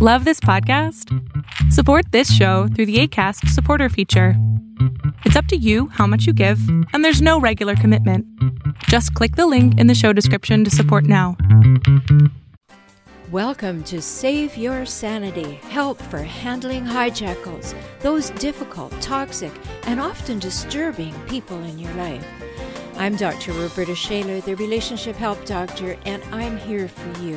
Love this podcast? Support this show through the ACAST supporter feature. It's up to you how much you give, and there's no regular commitment. Just click the link in the show description to support now. Welcome to Save Your Sanity Help for Handling Hijackals, those difficult, toxic, and often disturbing people in your life. I'm Dr. Roberta Shaler, the Relationship Help Doctor, and I'm here for you.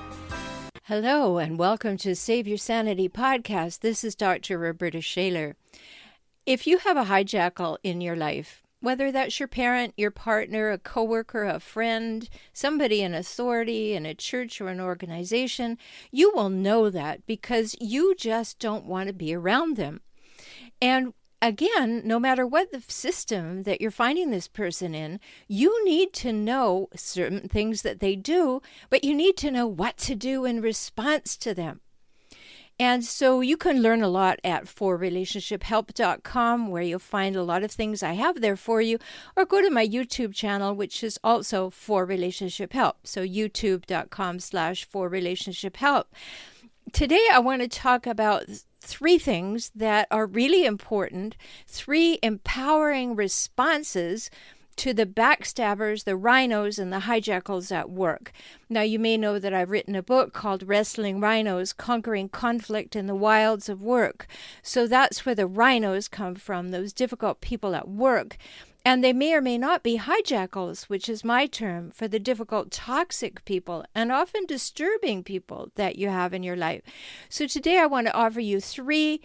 Hello, and welcome to Save Your Sanity podcast. This is Dr. Roberta Shaler. If you have a hijackal in your life, whether that's your parent, your partner, a coworker, a friend, somebody in authority in a church or an organization, you will know that because you just don't want to be around them. And again, no matter what the system that you're finding this person in, you need to know certain things that they do, but you need to know what to do in response to them. And so you can learn a lot at forrelationshiphelp.com, where you'll find a lot of things I have there for you, or go to my YouTube channel, which is also for relationship help. So youtube.com slash for relationship help. Today I want to talk about three things that are really important, three empowering responses to the backstabbers, the rhinos, and the hijackals at work. Now, you may know that I've written a book called Wrestling Rhinos Conquering Conflict in the Wilds of Work. So that's where the rhinos come from, those difficult people at work. And they may or may not be hijackals, which is my term for the difficult, toxic people and often disturbing people that you have in your life. So today I want to offer you three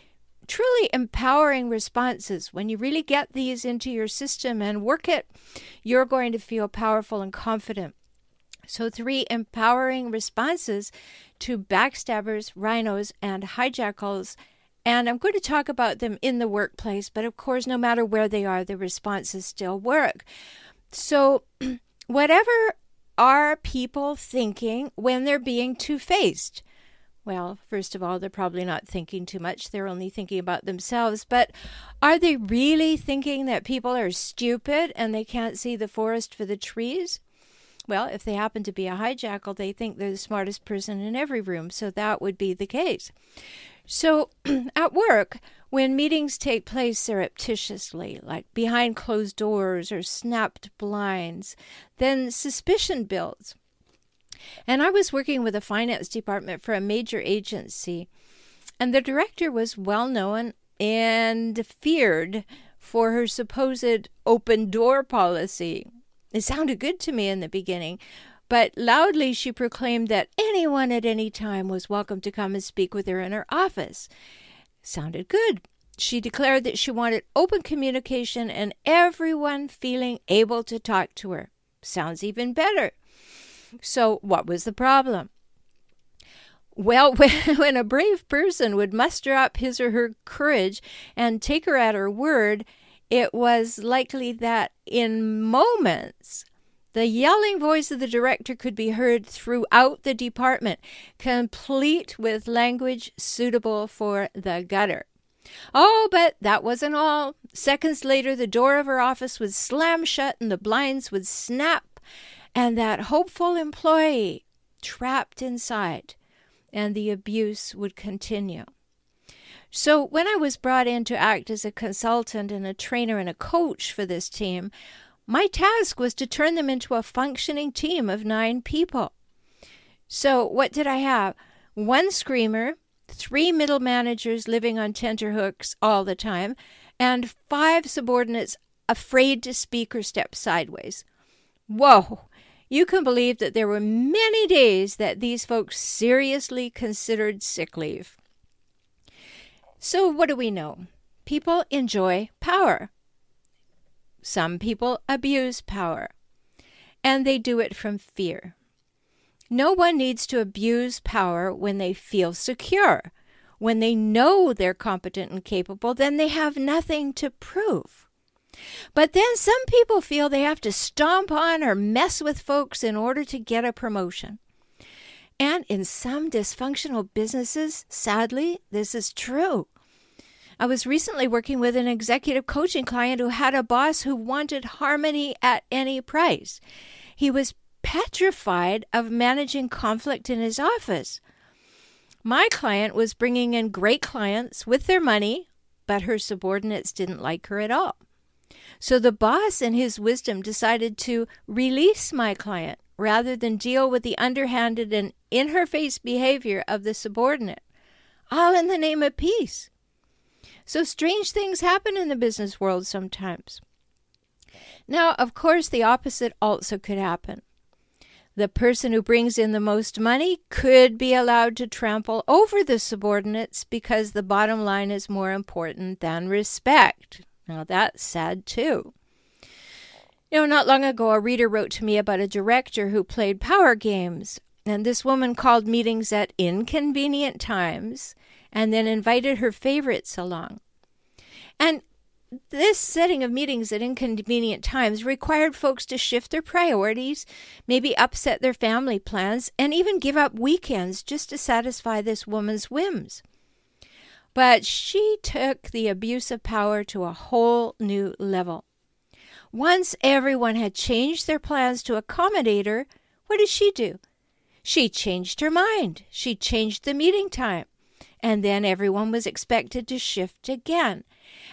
truly empowering responses. When you really get these into your system and work it, you're going to feel powerful and confident. So, three empowering responses to backstabbers, rhinos, and hijackals and I'm going to talk about them in the workplace, but of course, no matter where they are, the responses still work. So, whatever are people thinking when they're being two faced? Well, first of all, they're probably not thinking too much. They're only thinking about themselves. But are they really thinking that people are stupid and they can't see the forest for the trees? Well, if they happen to be a hijackal, they think they're the smartest person in every room. So that would be the case. So at work, when meetings take place surreptitiously, like behind closed doors or snapped blinds, then suspicion builds. And I was working with a finance department for a major agency, and the director was well known and feared for her supposed open door policy. It sounded good to me in the beginning, but loudly she proclaimed that anyone at any time was welcome to come and speak with her in her office. Sounded good. She declared that she wanted open communication and everyone feeling able to talk to her. Sounds even better. So, what was the problem? Well, when, a brave person would muster up his or her courage and take her at her word, it was likely that in moments the yelling voice of the director could be heard throughout the department, complete with language suitable for the gutter. Oh, but that wasn't all. Seconds later, the door of her office would slam shut and the blinds would snap, and that hopeful employee trapped inside, and the abuse would continue. So, when I was brought in to act as a consultant and a trainer and a coach for this team, my task was to turn them into a functioning team of nine people. So, what did I have? One screamer, three middle managers living on tenterhooks all the time, and five subordinates afraid to speak or step sideways. Whoa! You can believe that there were many days that these folks seriously considered sick leave. So, what do we know? People enjoy power. Some people abuse power, and they do it from fear. No one needs to abuse power when they feel secure, when they know they're competent and capable, then they have nothing to prove. But then some people feel they have to stomp on or mess with folks in order to get a promotion. And in some dysfunctional businesses, sadly, this is true. I was recently working with an executive coaching client who had a boss who wanted harmony at any price. He was petrified of managing conflict in his office. My client was bringing in great clients with their money, but her subordinates didn't like her at all. So the boss, in his wisdom, decided to release my client rather than deal with the underhanded and in her face behavior of the subordinate, all in the name of peace. So strange things happen in the business world sometimes. Now, of course, the opposite also could happen. The person who brings in the most money could be allowed to trample over the subordinates because the bottom line is more important than respect. Now, that's sad too. You know, not long ago, a reader wrote to me about a director who played power games. And this woman called meetings at inconvenient times and then invited her favorites along. And this setting of meetings at inconvenient times required folks to shift their priorities, maybe upset their family plans, and even give up weekends just to satisfy this woman's whims. But she took the abuse of power to a whole new level. Once everyone had changed their plans to accommodate her, what did she do? She changed her mind. She changed the meeting time. And then everyone was expected to shift again.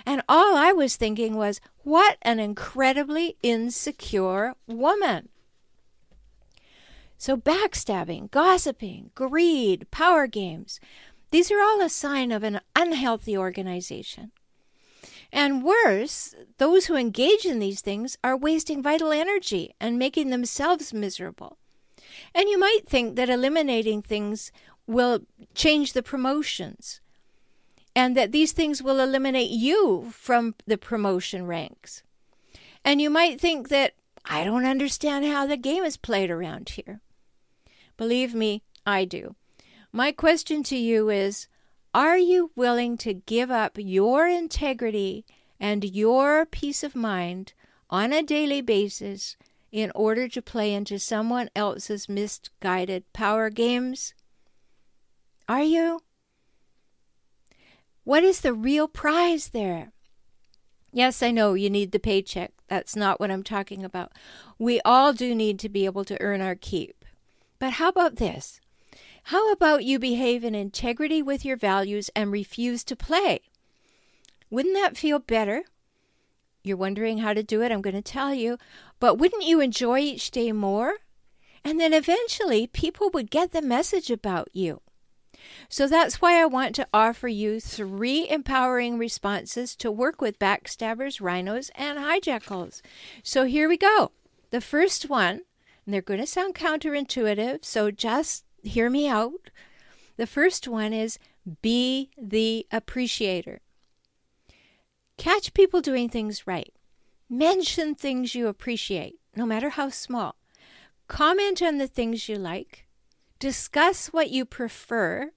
And all I was thinking was, what an incredibly insecure woman. So, backstabbing, gossiping, greed, power games, these are all a sign of an unhealthy organization. And worse, those who engage in these things are wasting vital energy and making themselves miserable. And you might think that eliminating things will change the promotions and that these things will eliminate you from the promotion ranks. And you might think that I don't understand how the game is played around here. Believe me, I do. My question to you is Are you willing to give up your integrity and your peace of mind on a daily basis in order to play into someone else's misguided power games? Are you? What is the real prize there? Yes, I know you need the paycheck. That's not what I'm talking about. We all do need to be able to earn our keep. But how about this? How about you behave in integrity with your values and refuse to play? Wouldn't that feel better? You're wondering how to do it. I'm going to tell you. But wouldn't you enjoy each day more? And then eventually people would get the message about you. So that's why I want to offer you three empowering responses to work with backstabbers, rhinos, and hijackals. So here we go. The first one, and they're going to sound counterintuitive, so just hear me out. The first one is be the appreciator. Catch people doing things right. Mention things you appreciate, no matter how small. Comment on the things you like. Discuss what you prefer.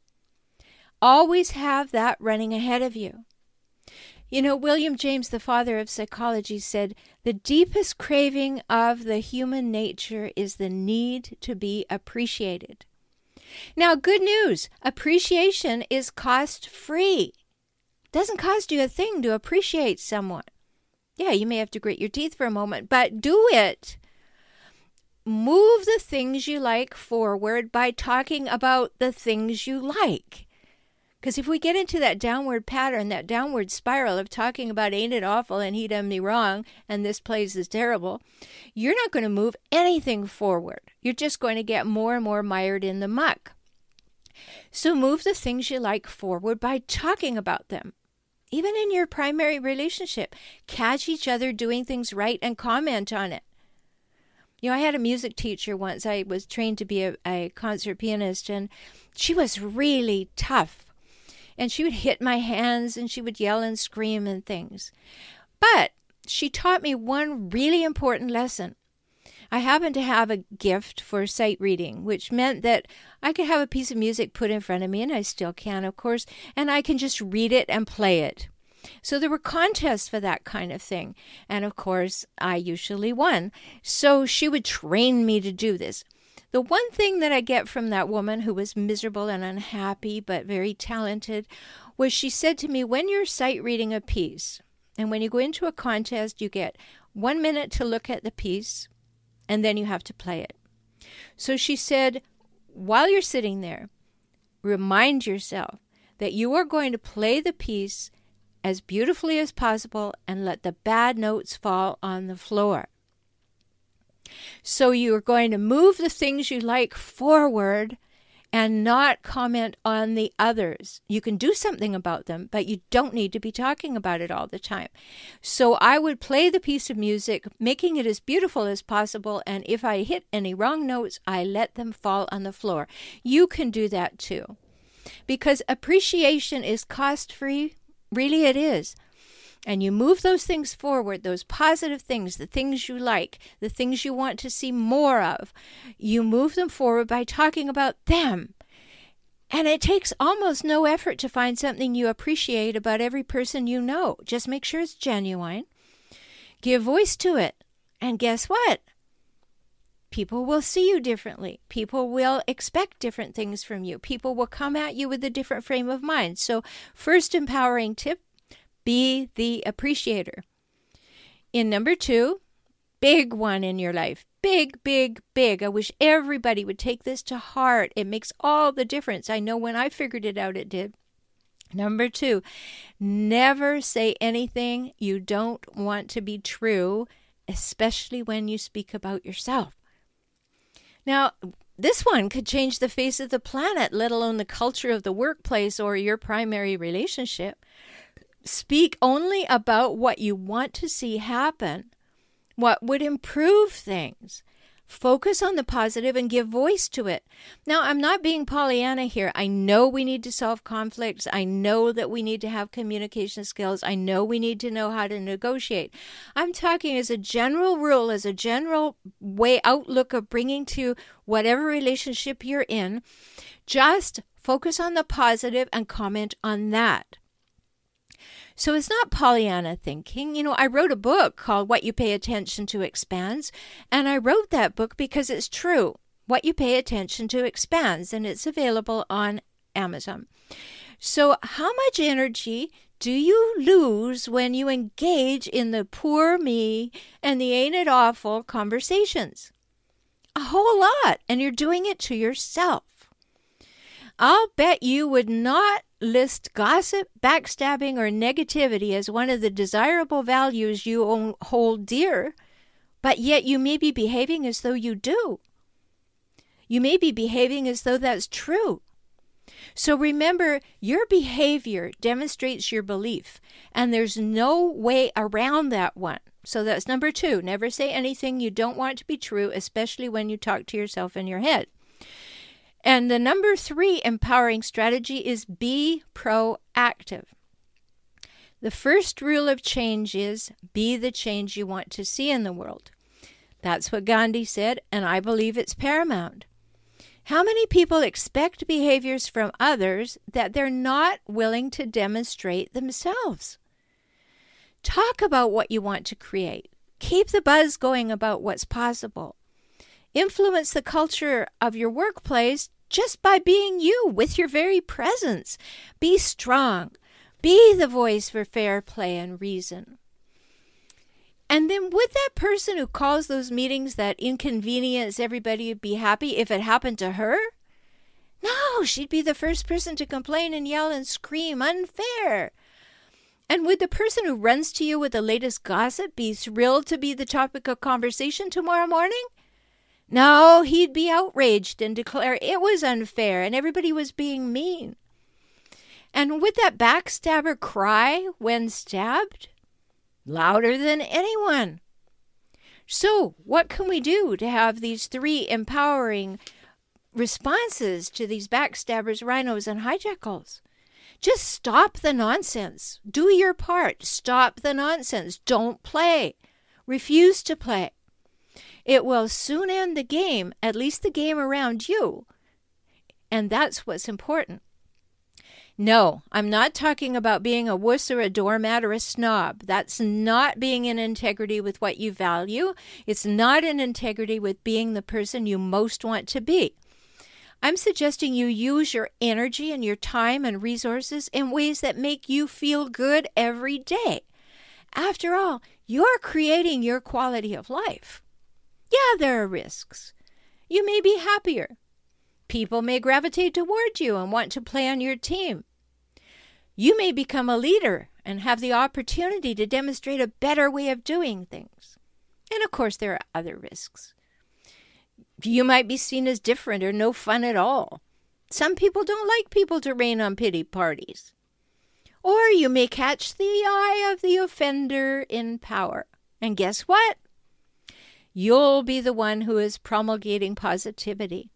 Always have that running ahead of you. You know, William James, the father of psychology, said the deepest craving of the human nature is the need to be appreciated. Now, good news appreciation is cost free doesn't cost you a thing to appreciate someone. Yeah, you may have to grit your teeth for a moment, but do it. Move the things you like forward by talking about the things you like. Because if we get into that downward pattern, that downward spiral of talking about ain't it awful and he done me wrong and this place is terrible, you're not going to move anything forward. You're just going to get more and more mired in the muck. So move the things you like forward by talking about them even in your primary relationship, catch each other doing things right and comment on it. You know, I had a music teacher once. I was trained to be a, a concert pianist, and she was really tough. And she would hit my hands and she would yell and scream and things. But she taught me one really important lesson. I happened to have a gift for sight reading, which meant that I could have a piece of music put in front of me, and I still can, of course, and I can just read it and play it. So there were contests for that kind of thing. And of course, I usually won. So she would train me to do this. The one thing that I get from that woman who was miserable and unhappy but very talented was she said to me, When you're sight reading a piece, and when you go into a contest, you get one minute to look at the piece, and then you have to play it. So she said, While you're sitting there, remind yourself that you are going to play the piece as beautifully as possible and let the bad notes fall on the floor. So you're going to move the things you like forward and not comment on the others. You can do something about them, but you don't need to be talking about it all the time. So I would play the piece of music, making it as beautiful as possible, and if I hit any wrong notes, I let them fall on the floor. You can do that too. Because appreciation is cost free, really, it is and you move those things forward, those positive things, the things you like, the things you want to see more of, you move them forward by talking about them. And it takes almost no effort to find something you appreciate about every person you know. Just make sure it's genuine. Give voice to it. And guess what? People will see you differently. People will expect different things from you. People will come at you with a different frame of mind. So, first empowering tip be the appreciator. In number two, big one in your life. Big, big, big. I wish everybody would take this to heart. It makes all the difference. I know when I figured it out, it did. Number two, never say anything you don't want to be true, especially when you speak about yourself. Now, this one could change the face of the planet, let alone the culture of the workplace or your primary relationship. Speak only about what you want to see happen, what would improve things. Focus on the positive and give voice to it. Now, I'm not being Pollyanna here. I know we need to solve conflicts. I know that we need to have communication skills. I know we need to know how to negotiate. I'm talking as a general rule, as a general way outlook of bringing to whatever relationship you're in. Just focus on the positive and comment on that. So it's not Pollyanna thinking. You know, I wrote a book called What You Pay Attention to Expands, and I wrote that book because it's true. What you pay attention to expands, and it's available on Amazon. So, how much energy do you lose when you engage in the poor me and the ain't it awful conversations? A whole lot, and you're doing it to yourself. I'll bet you would not list gossip, backstabbing, or negativity as one of the desirable values you hold dear, but yet you may be behaving as though you do. You may be behaving as though that's true. So remember, your behavior demonstrates your belief, and there's no way around that one. So that's number two. Never say anything you don't want to be true, especially when you talk to yourself in your head. And the number three empowering strategy is be proactive. The first rule of change is be the change you want to see in the world. That's what Gandhi said, and I believe it's paramount. How many people expect behaviors from others that they're not willing to demonstrate themselves? Talk about what you want to create. Keep the buzz going about what's possible. Influence the culture of your workplace just by being you with your very presence. Be strong. Be the voice for fair play and reason. And then would that person who calls those meetings that inconvenience everybody be happy if it happened to her? No, she'd be the first person to complain and yell and scream unfair. And would the person who runs to you with the latest gossip be thrilled to be the topic of conversation tomorrow morning? No, he'd be outraged and declare it was unfair and everybody was being mean. And would that backstabber cry when stabbed? Louder than anyone. So, what can we do to have these three empowering responses to these backstabbers, rhinos, and hijackals? Just stop the nonsense. Do your part. Stop the nonsense. Don't play. Refuse to play. It will soon end the game, at least the game around you. And that's what's important. No, I'm not talking about being a wuss or a doormat or a snob. That's not being in integrity with what you value. It's not in integrity with being the person you most want to be. I'm suggesting you use your energy and your time and resources in ways that make you feel good every day. After all, you're creating your quality of life. Yeah, there are risks. You may be happier. People may gravitate toward you and want to play on your team. You may become a leader and have the opportunity to demonstrate a better way of doing things. And of course, there are other risks. You might be seen as different or no fun at all. Some people don't like people to rain on pity parties. Or you may catch the eye of the offender in power. And guess what? You'll be the one who is promulgating positivity.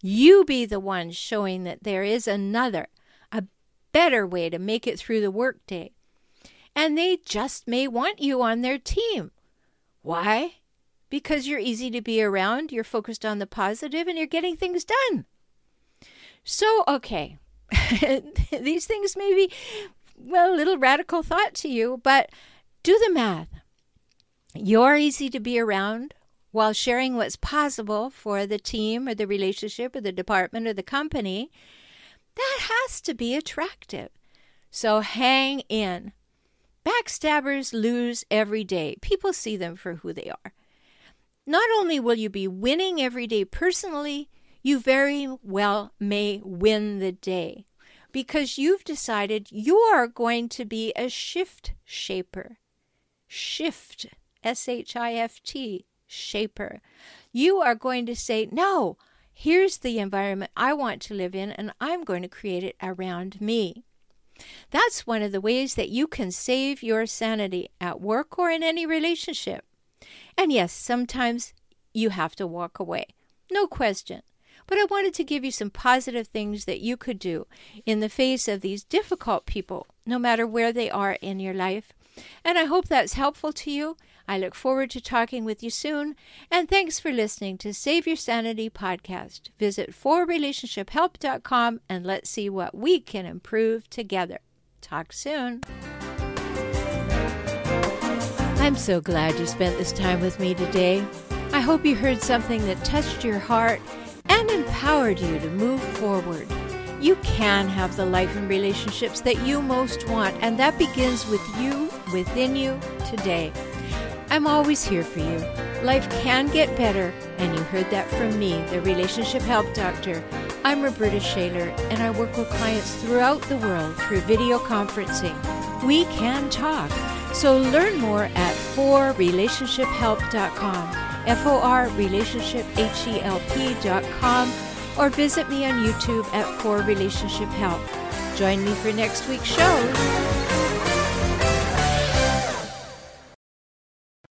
You be the one showing that there is another, a better way to make it through the workday. And they just may want you on their team. Why? because you're easy to be around, you're focused on the positive, and you're getting things done. So, okay, these things may be, well, a little radical thought to you, but do the math. You're easy to be around while sharing what's possible for the team or the relationship or the department or the company. That has to be attractive. So hang in. Backstabbers lose every day. People see them for who they are. Not only will you be winning every day personally, you very well may win the day because you've decided you are going to be a shift shaper. Shift, S H I F T, shaper. You are going to say, no, here's the environment I want to live in, and I'm going to create it around me. That's one of the ways that you can save your sanity at work or in any relationship. And yes, sometimes you have to walk away. No question. But I wanted to give you some positive things that you could do in the face of these difficult people, no matter where they are in your life. And I hope that's helpful to you. I look forward to talking with you soon. And thanks for listening to Save Your Sanity podcast. Visit forrelationshiphelp.com and let's see what we can improve together. Talk soon. I'm so glad you spent this time with me today. I hope you heard something that touched your heart and empowered you to move forward. You can have the life and relationships that you most want, and that begins with you within you today. I'm always here for you. Life can get better, and you heard that from me, the Relationship Help Doctor. I'm Roberta Shaler, and I work with clients throughout the world through video conferencing. We can talk. So learn more at forrelationshiphelp.com, F O R relationship H E L P.com, or visit me on YouTube at For Relationship Help. Join me for next week's show.